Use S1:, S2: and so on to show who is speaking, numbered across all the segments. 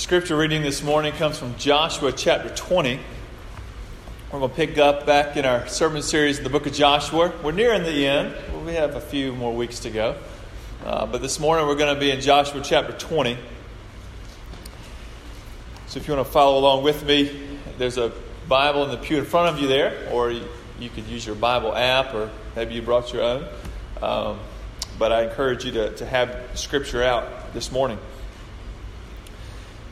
S1: Scripture reading this morning comes from Joshua chapter 20. We're going to pick up back in our sermon series in the book of Joshua. We're nearing the end. We have a few more weeks to go. Uh, but this morning we're going to be in Joshua chapter 20. So if you want to follow along with me, there's a Bible in the pew in front of you there, or you, you could use your Bible app, or maybe you brought your own. Um, but I encourage you to, to have Scripture out this morning.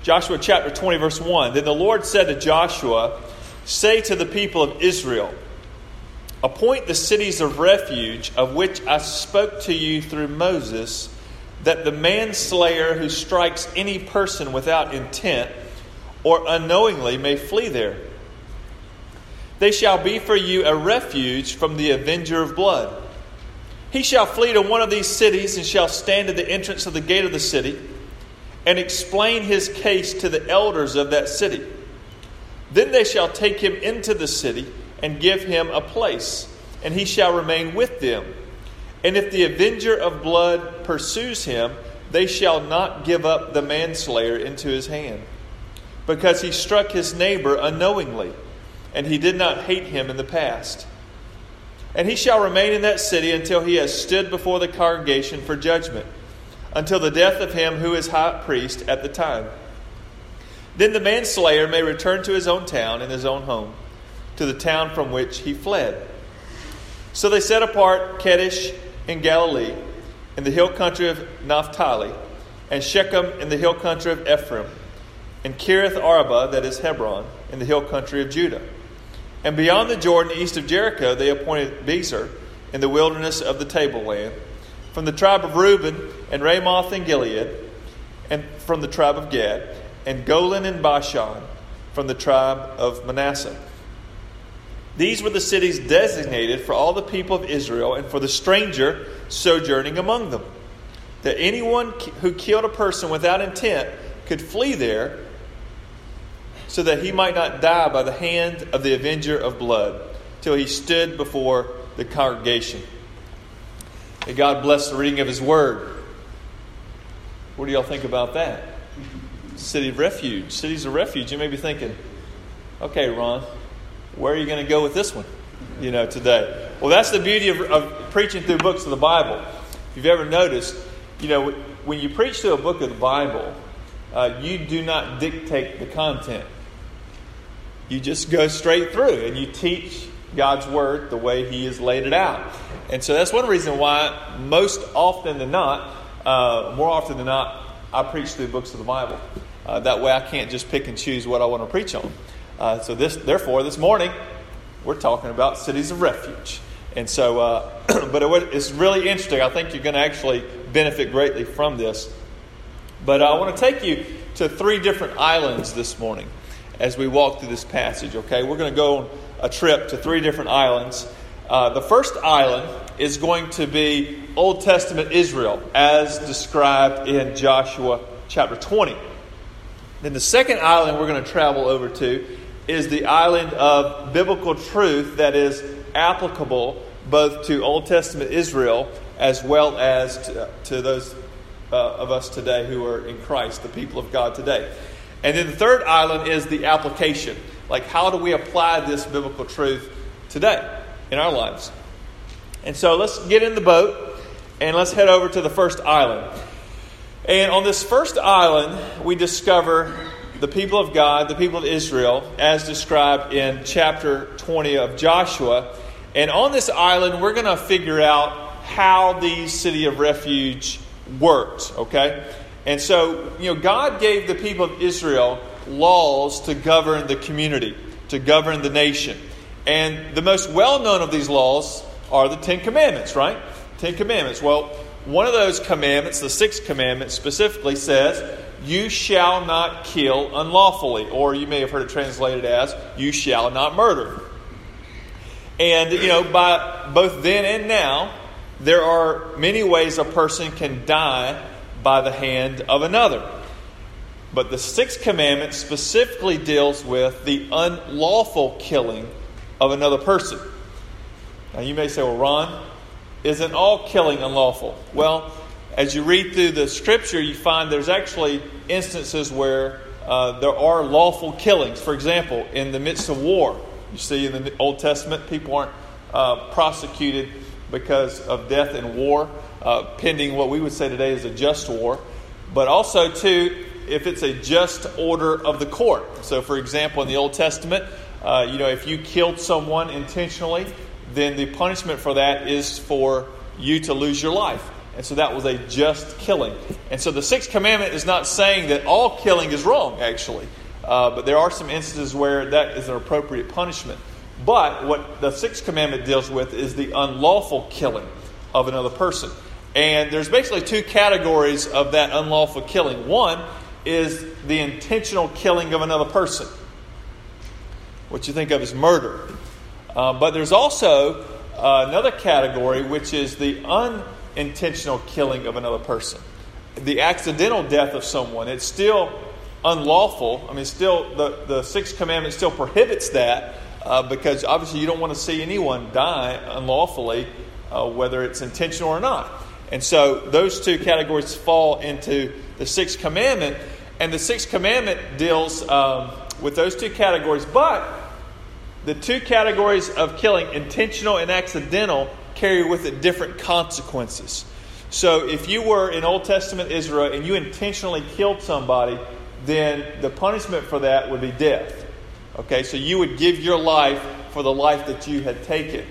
S1: Joshua chapter 20, verse 1. Then the Lord said to Joshua, Say to the people of Israel, Appoint the cities of refuge of which I spoke to you through Moses, that the manslayer who strikes any person without intent or unknowingly may flee there. They shall be for you a refuge from the avenger of blood. He shall flee to one of these cities and shall stand at the entrance of the gate of the city and explain his case to the elders of that city. Then they shall take him into the city and give him a place, and he shall remain with them. And if the avenger of blood pursues him, they shall not give up the manslayer into his hand, because he struck his neighbor unknowingly, and he did not hate him in the past. And he shall remain in that city until he has stood before the congregation for judgment until the death of him who is high priest at the time. Then the manslayer may return to his own town and his own home, to the town from which he fled. So they set apart Kadesh in Galilee, in the hill country of Naphtali, and Shechem in the hill country of Ephraim, and Kiriath Arba, that is Hebron, in the hill country of Judah. And beyond the Jordan, east of Jericho, they appointed Bezer in the wilderness of the tableland from the tribe of Reuben, and Ramoth and Gilead, and from the tribe of Gad, and Golan and Bashan, from the tribe of Manasseh. These were the cities designated for all the people of Israel and for the stranger sojourning among them, that anyone who killed a person without intent could flee there so that he might not die by the hand of the avenger of blood till he stood before the congregation. May God bless the reading of His Word. What do y'all think about that? City of refuge. Cities of refuge. You may be thinking, okay, Ron, where are you going to go with this one? You know, today. Well, that's the beauty of, of preaching through books of the Bible. If you've ever noticed, you know, when you preach through a book of the Bible, uh, you do not dictate the content. You just go straight through and you teach God's Word the way He has laid it out. And so that's one reason why, most often than not, uh, more often than not, I preach through books of the Bible. Uh, that way I can't just pick and choose what I want to preach on. Uh, so, this, therefore, this morning, we're talking about cities of refuge. And so, uh, but it, it's really interesting. I think you're going to actually benefit greatly from this. But I want to take you to three different islands this morning as we walk through this passage, okay? We're going to go on a trip to three different islands. Uh, the first island is going to be Old Testament Israel, as described in Joshua chapter 20. Then the second island we're going to travel over to is the island of biblical truth that is applicable both to Old Testament Israel as well as to, to those uh, of us today who are in Christ, the people of God today. And then the third island is the application. Like, how do we apply this biblical truth today in our lives? And so let's get in the boat and let's head over to the first island. And on this first island, we discover the people of God, the people of Israel, as described in chapter 20 of Joshua. And on this island, we're going to figure out how the city of refuge worked, okay? And so, you know, God gave the people of Israel laws to govern the community, to govern the nation. And the most well known of these laws are the Ten Commandments, right? Ten Commandments. Well, one of those commandments, the sixth commandment, specifically says, You shall not kill unlawfully. Or you may have heard it translated as, You shall not murder. And, you know, by both then and now, there are many ways a person can die by the hand of another. But the sixth commandment specifically deals with the unlawful killing of another person. Now you may say, well, Ron, isn't all killing unlawful? Well, as you read through the scripture, you find there's actually instances where uh, there are lawful killings. For example, in the midst of war, you see in the Old Testament, people aren't uh, prosecuted because of death in war, uh, pending what we would say today is a just war. But also, too, if it's a just order of the court. So, for example, in the Old Testament, uh, you know, if you killed someone intentionally, then the punishment for that is for you to lose your life. And so that was a just killing. And so the sixth commandment is not saying that all killing is wrong, actually. Uh, but there are some instances where that is an appropriate punishment. But what the sixth commandment deals with is the unlawful killing of another person. And there's basically two categories of that unlawful killing. One is the intentional killing of another person, what you think of as murder. Uh, but there's also uh, another category, which is the unintentional killing of another person, the accidental death of someone. It's still unlawful. I mean, still the the sixth commandment still prohibits that uh, because obviously you don't want to see anyone die unlawfully, uh, whether it's intentional or not. And so those two categories fall into the sixth commandment, and the sixth commandment deals um, with those two categories, but the two categories of killing, intentional and accidental, carry with it different consequences. So if you were in Old Testament Israel and you intentionally killed somebody, then the punishment for that would be death. Okay, so you would give your life for the life that you had taken.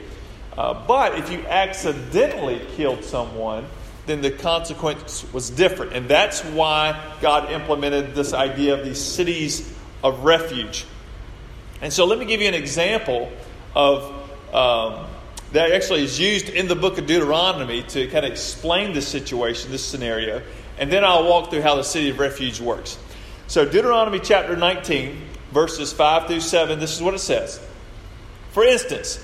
S1: Uh, but if you accidentally killed someone, then the consequence was different. And that's why God implemented this idea of these cities of refuge. And so let me give you an example of um, that actually is used in the book of Deuteronomy to kind of explain this situation, this scenario. And then I'll walk through how the city of refuge works. So, Deuteronomy chapter 19, verses 5 through 7, this is what it says. For instance,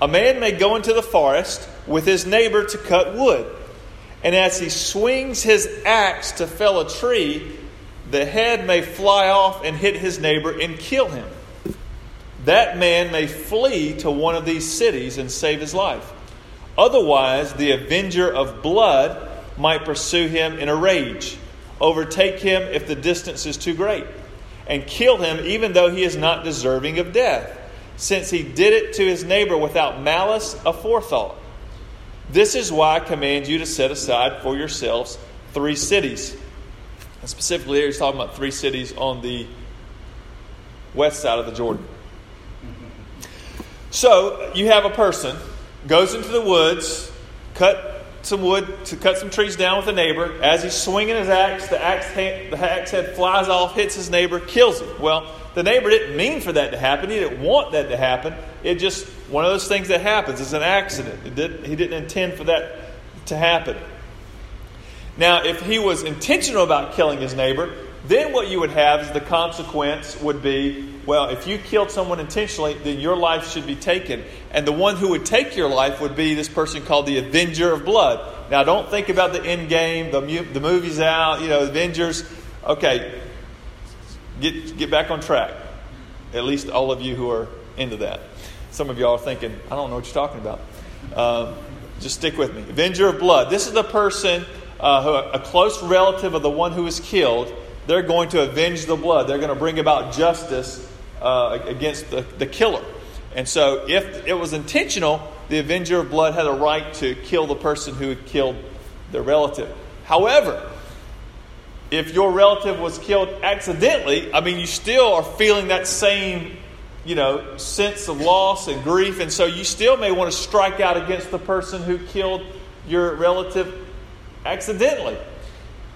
S1: a man may go into the forest with his neighbor to cut wood. And as he swings his axe to fell a tree, the head may fly off and hit his neighbor and kill him that man may flee to one of these cities and save his life. Otherwise, the avenger of blood might pursue him in a rage, overtake him if the distance is too great, and kill him even though he is not deserving of death, since he did it to his neighbor without malice aforethought. This is why I command you to set aside for yourselves three cities. And specifically, here he's talking about three cities on the west side of the Jordan. So you have a person goes into the woods, cut some wood to cut some trees down with a neighbor. As he's swinging his axe, the axe, the axe head flies off, hits his neighbor, kills him. Well, the neighbor didn't mean for that to happen. He didn't want that to happen. It just one of those things that happens. It's an accident. Didn't, he didn't intend for that to happen. Now, if he was intentional about killing his neighbor, then what you would have is the consequence would be well, if you killed someone intentionally, then your life should be taken. And the one who would take your life would be this person called the Avenger of Blood. Now, don't think about the end game, the, the movie's out, you know, Avengers. Okay, get, get back on track. At least all of you who are into that. Some of y'all are thinking, I don't know what you're talking about. Um, just stick with me. Avenger of Blood. This is the person, uh, who, a close relative of the one who was killed. They're going to avenge the blood. They're going to bring about justice uh, against the, the killer. And so, if it was intentional, the avenger of blood had a right to kill the person who had killed their relative. However, if your relative was killed accidentally, I mean, you still are feeling that same, you know, sense of loss and grief, and so you still may want to strike out against the person who killed your relative accidentally.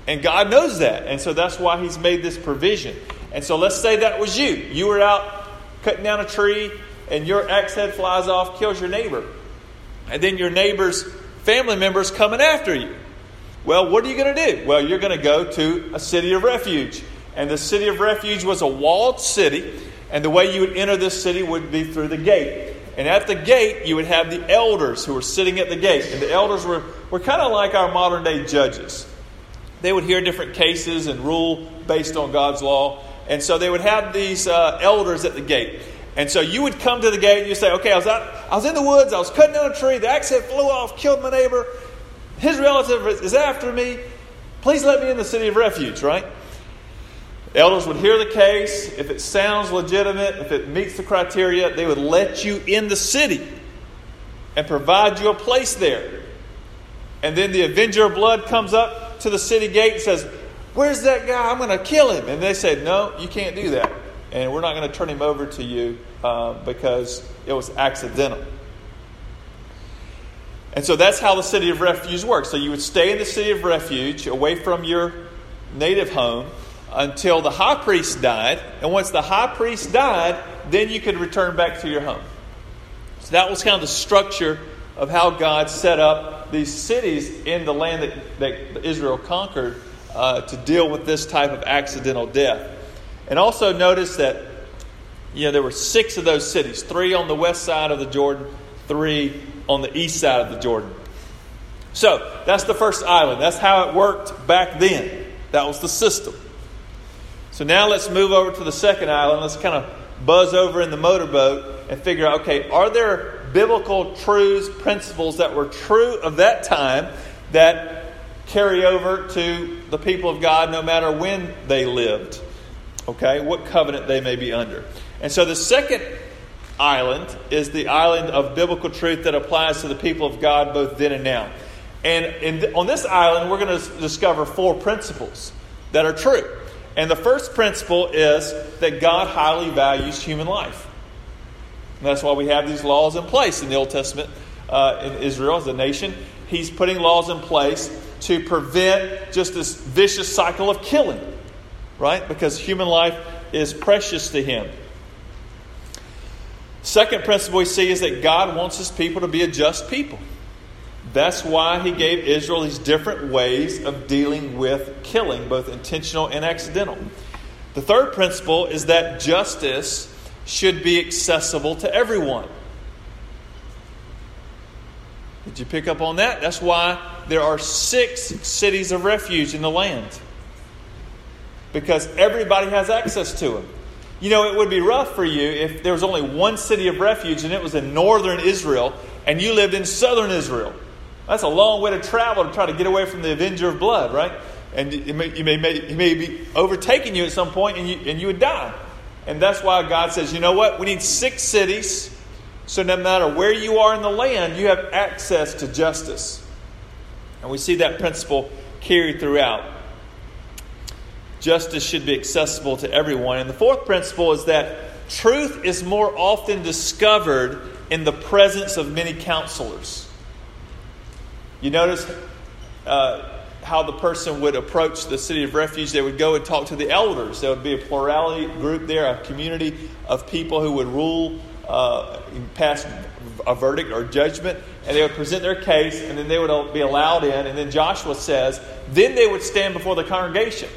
S1: And God knows that, and so that's why He's made this provision. And so let's say that was you. You were out cutting down a tree, and your axe head flies off, kills your neighbor. And then your neighbor's family members coming after you. Well, what are you going to do? Well, you're going to go to a city of refuge. And the city of refuge was a walled city, and the way you would enter this city would be through the gate. And at the gate, you would have the elders who were sitting at the gate. And the elders were, were kind of like our modern day judges. They would hear different cases and rule based on God's law. And so they would have these uh, elders at the gate. And so you would come to the gate and you say, okay, I was, out, I was in the woods, I was cutting down a tree, the axe head flew off, killed my neighbor. His relative is after me. Please let me in the city of refuge, right? Elders would hear the case. If it sounds legitimate, if it meets the criteria, they would let you in the city and provide you a place there. And then the avenger of blood comes up to the city gate and says, Where's that guy? I'm going to kill him. And they said, No, you can't do that. And we're not going to turn him over to you uh, because it was accidental. And so that's how the city of refuge works. So you would stay in the city of refuge away from your native home until the high priest died. And once the high priest died, then you could return back to your home. So that was kind of the structure of how God set up these cities in the land that, that Israel conquered uh, to deal with this type of accidental death. And also notice that you know there were six of those cities, three on the west side of the Jordan, three on the east side of the Jordan. So that's the first island. That's how it worked back then. That was the system. So now let's move over to the second island. Let's kind of buzz over in the motorboat and figure out okay, are there biblical truths, principles that were true of that time that carry over to the people of God no matter when they lived? Okay, what covenant they may be under. And so the second island is the island of biblical truth that applies to the people of God both then and now. And in, on this island, we're going to discover four principles that are true. And the first principle is that God highly values human life. And that's why we have these laws in place in the Old Testament uh, in Israel as a nation. He's putting laws in place to prevent just this vicious cycle of killing, right? Because human life is precious to him. Second principle we see is that God wants his people to be a just people. That's why he gave Israel these different ways of dealing with killing, both intentional and accidental. The third principle is that justice should be accessible to everyone. Did you pick up on that? That's why there are six cities of refuge in the land. Because everybody has access to them. You know, it would be rough for you if there was only one city of refuge and it was in northern Israel and you lived in southern Israel. That's a long way to travel to try to get away from the avenger of blood, right? And you may, may, may be overtaking you at some point and you, and you would die. And that's why God says, you know what? We need six cities so no matter where you are in the land, you have access to justice. And we see that principle carried throughout. Justice should be accessible to everyone. And the fourth principle is that truth is more often discovered in the presence of many counselors. You notice uh, how the person would approach the city of refuge. They would go and talk to the elders. There would be a plurality group there, a community of people who would rule, uh, pass a verdict or judgment, and they would present their case, and then they would be allowed in. And then Joshua says, then they would stand before the congregation,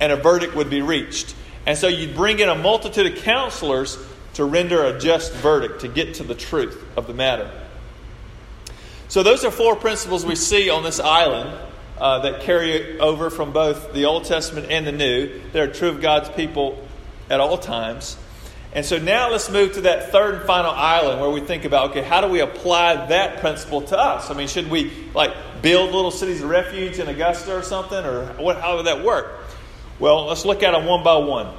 S1: and a verdict would be reached. And so you'd bring in a multitude of counselors to render a just verdict, to get to the truth of the matter. So, those are four principles we see on this island uh, that carry over from both the Old Testament and the New. That are true of God's people at all times. And so now let's move to that third and final island where we think about okay, how do we apply that principle to us? I mean, should we like build little cities of refuge in Augusta or something, or what, how would that work? Well, let's look at them one by one.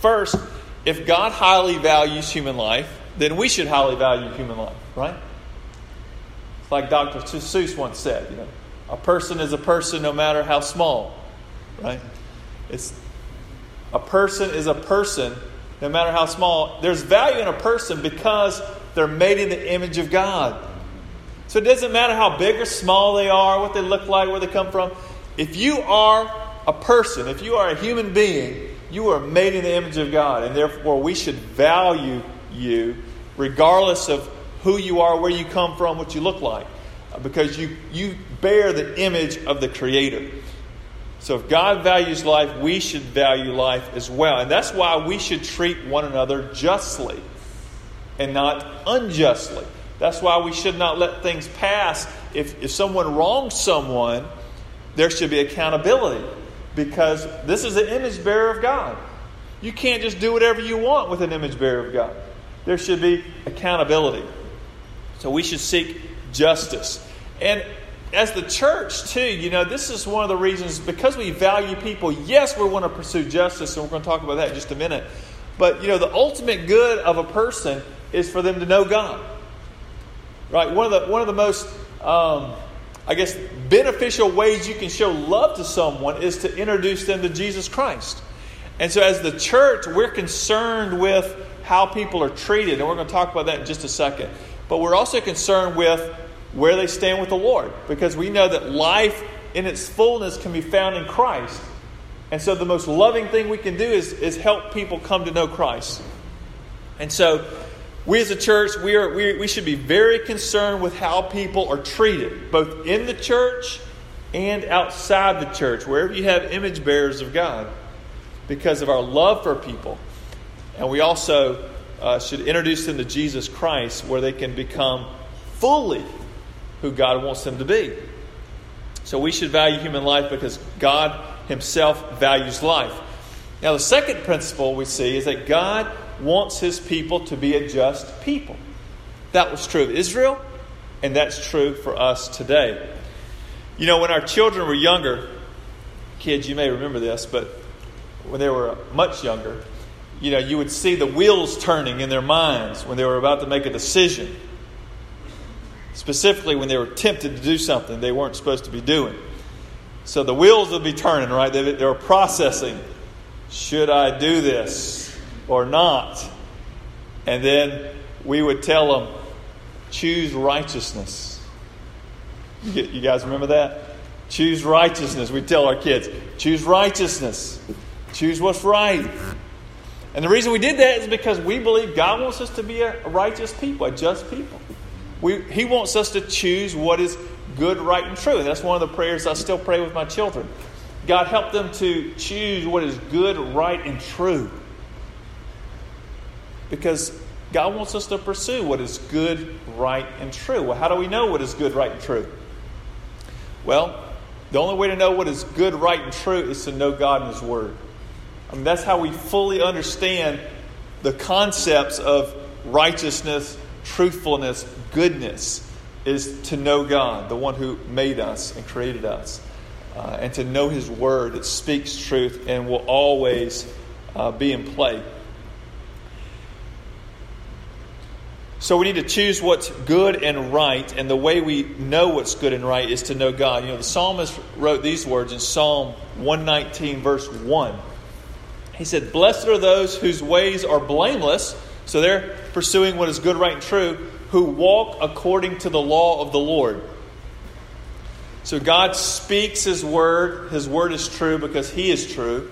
S1: First, if God highly values human life, then we should highly value human life, right? It's like Dr. Seuss once said, you know, a person is a person no matter how small, right? It's a person is a person no matter how small. There's value in a person because they're made in the image of God. So it doesn't matter how big or small they are, what they look like, where they come from. If you are a person, if you are a human being, you are made in the image of God, and therefore we should value you regardless of who you are, where you come from, what you look like, because you, you bear the image of the Creator. So if God values life, we should value life as well. And that's why we should treat one another justly and not unjustly. That's why we should not let things pass. If, if someone wrongs someone, there should be accountability because this is an image bearer of God. You can't just do whatever you want with an image bearer of God. There should be accountability. So we should seek justice. And as the church, too, you know, this is one of the reasons because we value people, yes, we want to pursue justice, and we're going to talk about that in just a minute. But, you know, the ultimate good of a person is for them to know God. Right? One of the, one of the most, um, I guess, beneficial ways you can show love to someone is to introduce them to Jesus Christ. And so, as the church, we're concerned with how people are treated, and we're going to talk about that in just a second. But we're also concerned with where they stand with the Lord because we know that life in its fullness can be found in Christ. And so, the most loving thing we can do is, is help people come to know Christ. And so, we as a church, we, are, we, we should be very concerned with how people are treated, both in the church and outside the church, wherever you have image bearers of God, because of our love for people. And we also uh, should introduce them to Jesus Christ, where they can become fully who God wants them to be. So we should value human life because God Himself values life. Now, the second principle we see is that God wants his people to be a just people. That was true of Israel, and that's true for us today. You know, when our children were younger, kids, you may remember this, but when they were much younger, you know, you would see the wheels turning in their minds when they were about to make a decision. Specifically, when they were tempted to do something they weren't supposed to be doing. So the wheels would be turning, right? They, they were processing. Should I do this? or not. And then we would tell them, choose righteousness. You guys remember that? Choose righteousness. We tell our kids, choose righteousness. Choose what's right. And the reason we did that is because we believe God wants us to be a righteous people, a just people. We, he wants us to choose what is good, right, and true. That's one of the prayers I still pray with my children. God, help them to choose what is good, right, and true because God wants us to pursue what is good, right, and true. Well, how do we know what is good, right, and true? Well, the only way to know what is good, right, and true is to know God and His Word. I mean, that's how we fully understand the concepts of righteousness, truthfulness, goodness, is to know God, the one who made us and created us, uh, and to know His Word that speaks truth and will always uh, be in play. So we need to choose what's good and right, and the way we know what's good and right is to know God. You know, the psalmist wrote these words in Psalm 119, verse 1. He said, Blessed are those whose ways are blameless, so they're pursuing what is good, right, and true, who walk according to the law of the Lord. So God speaks His word. His word is true because He is true.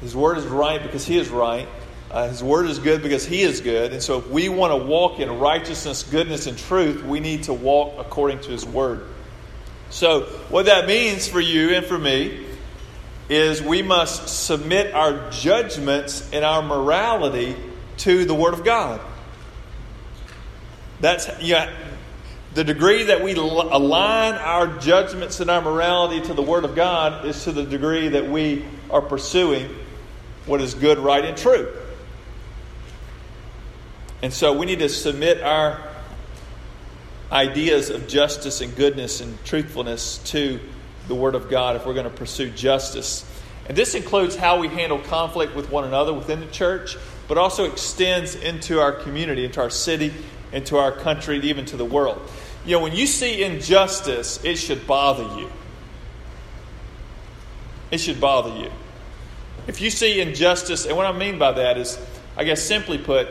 S1: His word is right because He is right. Uh, his word is good because he is good. And so, if we want to walk in righteousness, goodness, and truth, we need to walk according to his word. So, what that means for you and for me is we must submit our judgments and our morality to the word of God. That's yeah, the degree that we align our judgments and our morality to the word of God is to the degree that we are pursuing what is good, right, and true. And so we need to submit our ideas of justice and goodness and truthfulness to the Word of God if we're going to pursue justice. And this includes how we handle conflict with one another within the church, but also extends into our community, into our city, into our country, even to the world. You know, when you see injustice, it should bother you. It should bother you. If you see injustice, and what I mean by that is, I guess simply put,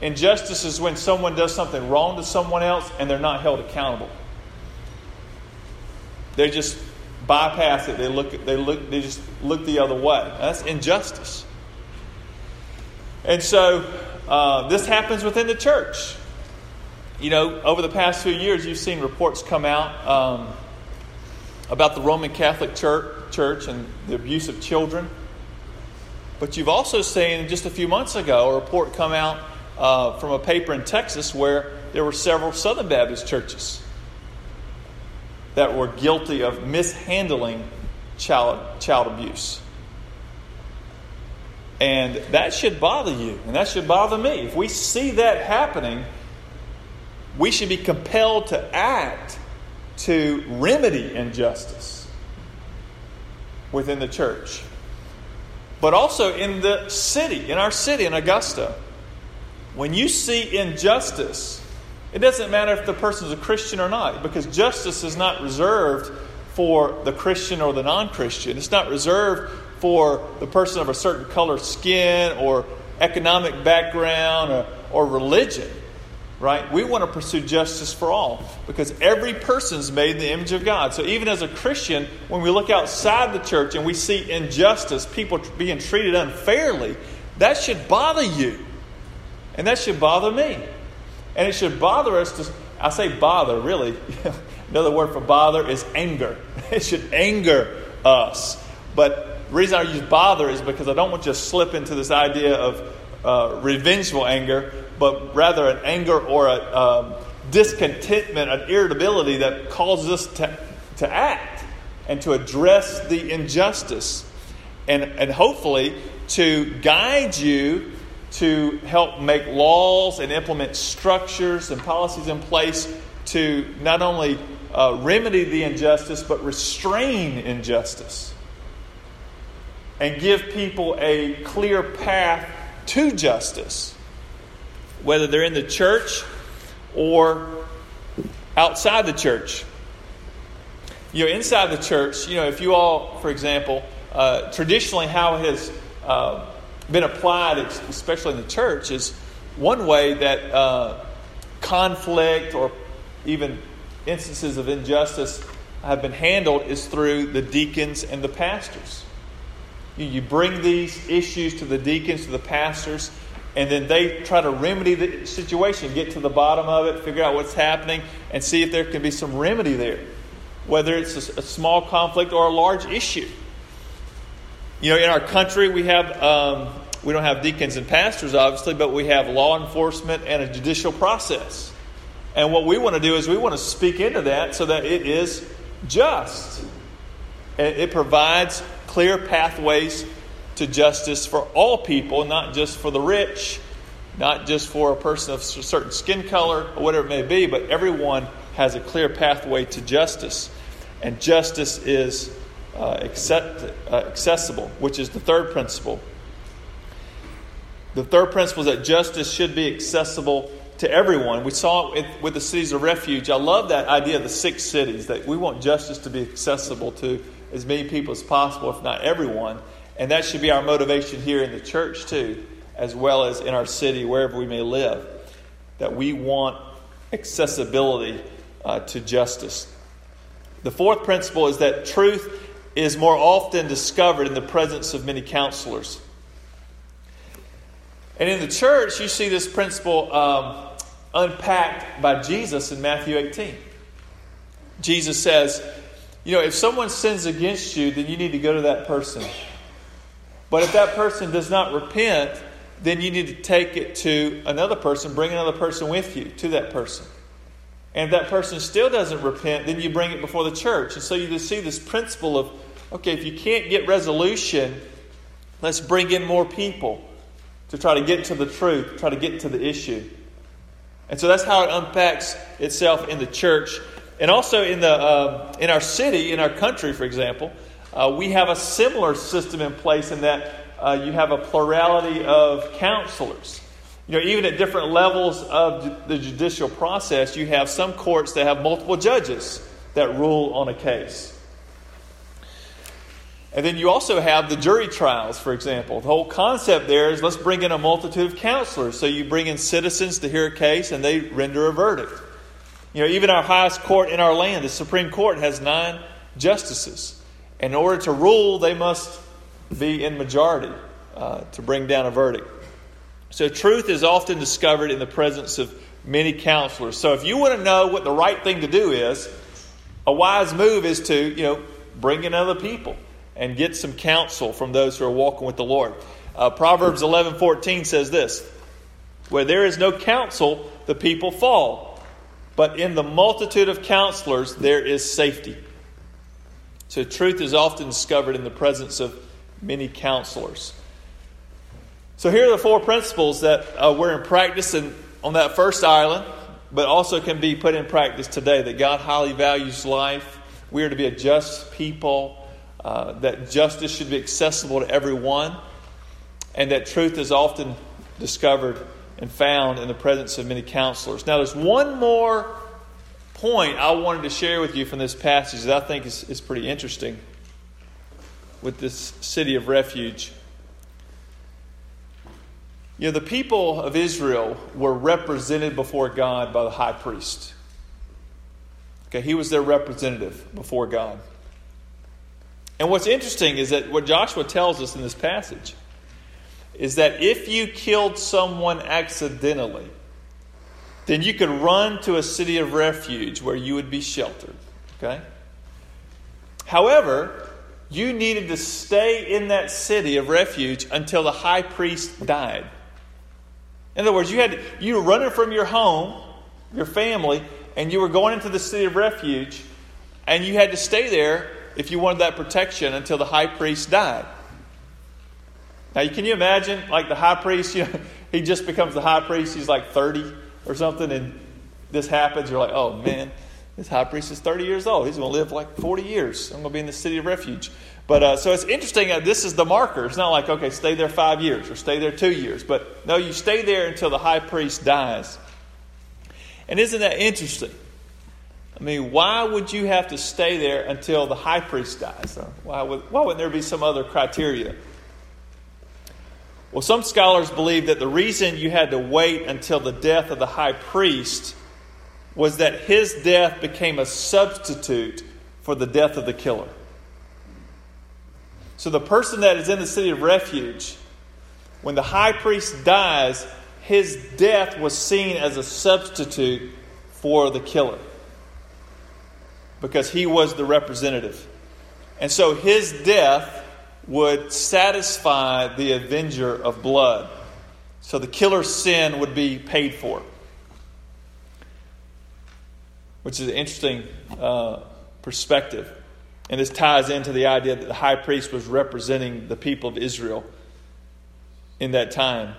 S1: Injustice is when someone does something wrong to someone else and they're not held accountable. They just bypass it. They look. They look. They just look the other way. That's injustice. And so uh, this happens within the church. You know, over the past few years, you've seen reports come out um, about the Roman Catholic Church, Church and the abuse of children. But you've also seen just a few months ago a report come out uh, from a paper in Texas where there were several Southern Baptist churches that were guilty of mishandling child, child abuse. And that should bother you, and that should bother me. If we see that happening, we should be compelled to act to remedy injustice within the church, but also in the city, in our city, in Augusta. When you see injustice, it doesn't matter if the person is a Christian or not, because justice is not reserved for the Christian or the non Christian. It's not reserved for the person of a certain color skin or economic background or, or religion right? We want to pursue justice for all because every person's made in the image of God. So even as a Christian, when we look outside the church and we see injustice, people being treated unfairly, that should bother you. And that should bother me. And it should bother us to, I say bother, really. Another word for bother is anger. It should anger us. But reason I use bother is because I don't want you to slip into this idea of uh, revengeful anger, but rather an anger or a um, discontentment, an irritability that causes us to, to act and to address the injustice. And, and hopefully to guide you to help make laws and implement structures and policies in place to not only uh, remedy the injustice, but restrain injustice and give people a clear path to justice whether they're in the church or outside the church. You know, inside the church, you know, if you all, for example, uh, traditionally how it has uh, been applied, especially in the church, is one way that uh, conflict or even instances of injustice have been handled is through the deacons and the pastors. You bring these issues to the deacons, to the pastors, and then they try to remedy the situation, get to the bottom of it, figure out what's happening, and see if there can be some remedy there, whether it's a, small conflict or a large issue. You know, in our country, we have um, we don't have deacons and pastors, obviously, but we have law enforcement and a judicial process. And what we want to do is we want to speak into that so that it is just. And it provides clear pathways to justice for all people, not just for the rich, not just for a person of a certain skin color or whatever it may be, but everyone has a clear pathway to justice. And justice is uh, accept, uh, accessible, which is the third principle. The third principle is that justice should be accessible to everyone. We saw it with the cities of refuge. I love that idea of the six cities, that we want justice to be accessible to as many people as possible, if not everyone. And that should be our motivation here in the church, too, as well as in our city, wherever we may live. That we want accessibility uh, to justice. The fourth principle is that truth is more often discovered in the presence of many counselors. And in the church, you see this principle um, unpacked by Jesus in Matthew 18. Jesus says, You know, if someone sins against you, then you need to go to that person but if that person does not repent, then you need to take it to another person, bring another person with you to that person. And if that person still doesn't repent, then you bring it before the church. And so you just see this principle of okay, if you can't get resolution, let's bring in more people to try to get to the truth, try to get to the issue. And so that's how it unpacks itself in the church. And also in, the, uh, in our city, in our country, for example, uh, we have a similar system in place in that uh, you have a plurality of counselors. You know, even at different levels of the judicial process, you have some courts that have multiple judges that rule on a case. And then you also have the jury trials, for example. The whole concept there is let's bring in a multitude of counselors. So you bring in citizens to hear a case and they render a verdict. You know, even our highest court in our land, the Supreme Court, has nine justices. In order to rule, they must be in majority uh, to bring down a verdict. So, truth is often discovered in the presence of many counselors. So, if you want to know what the right thing to do is, a wise move is to, you know, bring in other people and get some counsel from those who are walking with the Lord. Uh, Proverbs 11 14 says this Where there is no counsel, the people fall. But in the multitude of counselors, there is safety. So, truth is often discovered in the presence of many counselors. So, here are the four principles that uh, were in practice in, on that first island but also can be put in practice today that God highly values life. We are to be a just people, uh, that justice should be accessible to everyone, and that truth is often discovered and found in the presence of many counselors. Now, there's one more point I wanted to share with you from this passage that I think is, is pretty interesting with this city of refuge. You know, the people of Israel were represented before God by the high priest. Okay, he was their representative before God. And what's interesting is that what Joshua tells us in this passage is that if you killed someone accidentally, then you could run to a city of refuge where you would be sheltered. Okay? However, you needed to stay in that city of refuge until the high priest died. In other words, you had you were running from your home, your family, and you were going into the city of refuge, and you had to stay there if you wanted that protection until the high priest died. Now, can you imagine, like the high priest, you know, he just becomes the high priest, he's like 30 or something, and this happens, you're like, oh man, this high priest is 30 years old. He's going to live like 40 years. I'm going to be in the city of refuge. But uh, so it's interesting. Uh, this is the marker. It's not like, okay, stay there five years or stay there two years. But no, you stay there until the high priest dies. And isn't that interesting? I mean, why would you have to stay there until the high priest dies? Why, would, why wouldn't there be some other criteria? Well, some scholars believe that the reason you had to wait until the death of the high priest was that his death became a substitute for the death of the killer. So the person that is in the city of refuge, when the high priest dies, his death was seen as a substitute for the killer because he was the representative. And so his death would satisfy the avenger of blood. So the killer's sin would be paid for. Which is an interesting uh, perspective. And this ties into the idea that the high priest was representing the people of Israel in that time.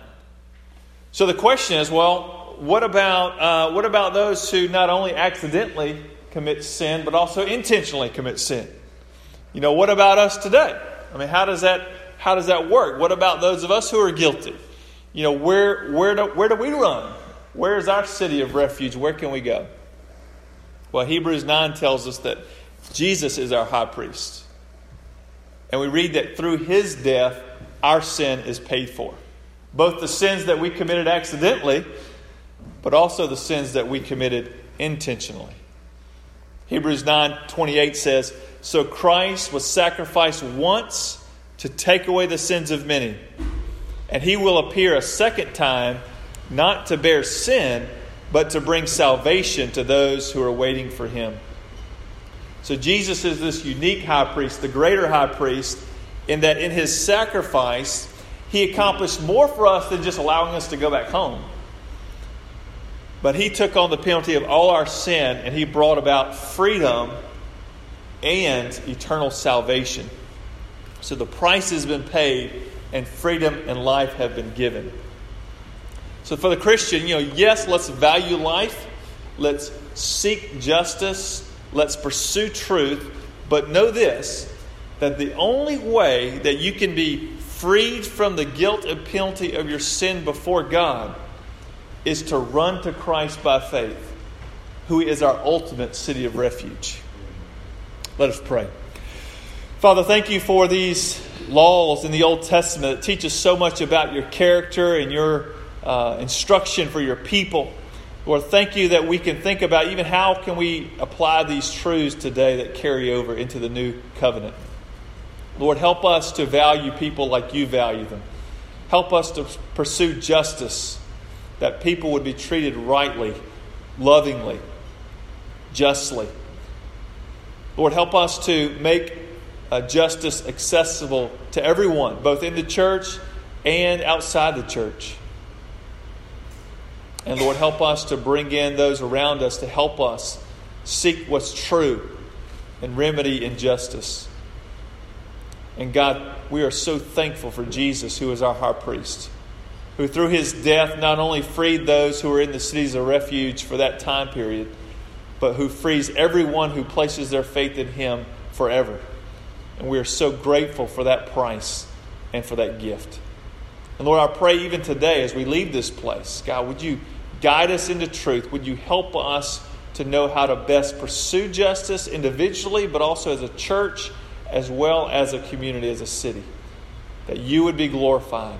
S1: So the question is well, what about, uh, what about those who not only accidentally commit sin, but also intentionally commit sin? You know, what about us today? I mean, how does that, how does that work? What about those of us who are guilty? You know, where, where, do, where do we run? Where is our city of refuge? Where can we go? Well, Hebrews 9 tells us that Jesus is our high priest. And we read that through his death, our sin is paid for. Both the sins that we committed accidentally, but also the sins that we committed intentionally. Hebrews 9 28 says, So Christ was sacrificed once to take away the sins of many, and he will appear a second time, not to bear sin, but to bring salvation to those who are waiting for him. So Jesus is this unique high priest, the greater high priest, in that in his sacrifice, he accomplished more for us than just allowing us to go back home. But he took on the penalty of all our sin and he brought about freedom and eternal salvation. So the price has been paid and freedom and life have been given. So for the Christian, you know, yes, let's value life. Let's seek justice Let's pursue truth, but know this that the only way that you can be freed from the guilt and penalty of your sin before God is to run to Christ by faith, who is our ultimate city of refuge. Let us pray. Father, thank you for these laws in the Old Testament that teach us so much about your character and your uh, instruction for your people. Lord, thank you that we can think about even how can we apply these truths today that carry over into the new covenant. Lord, help us to value people like you value them. Help us to pursue justice, that people would be treated rightly, lovingly, justly. Lord, help us to make uh, justice accessible to everyone, both in the church and outside the church. And Lord, help us to bring in those around us to help us seek what's true and remedy injustice. And God, we are so thankful for Jesus, who is our high priest. Who through his death not only freed those who were in the cities of refuge for that time period, but who frees everyone who places their faith in him forever. And we are so grateful for that price and for that gift. And Lord, I pray even today as we leave this place, God, would you guide us into truth? Would you help us to know how to best pursue justice individually, but also as a church, as well as a community, as a city? That you would be glorified.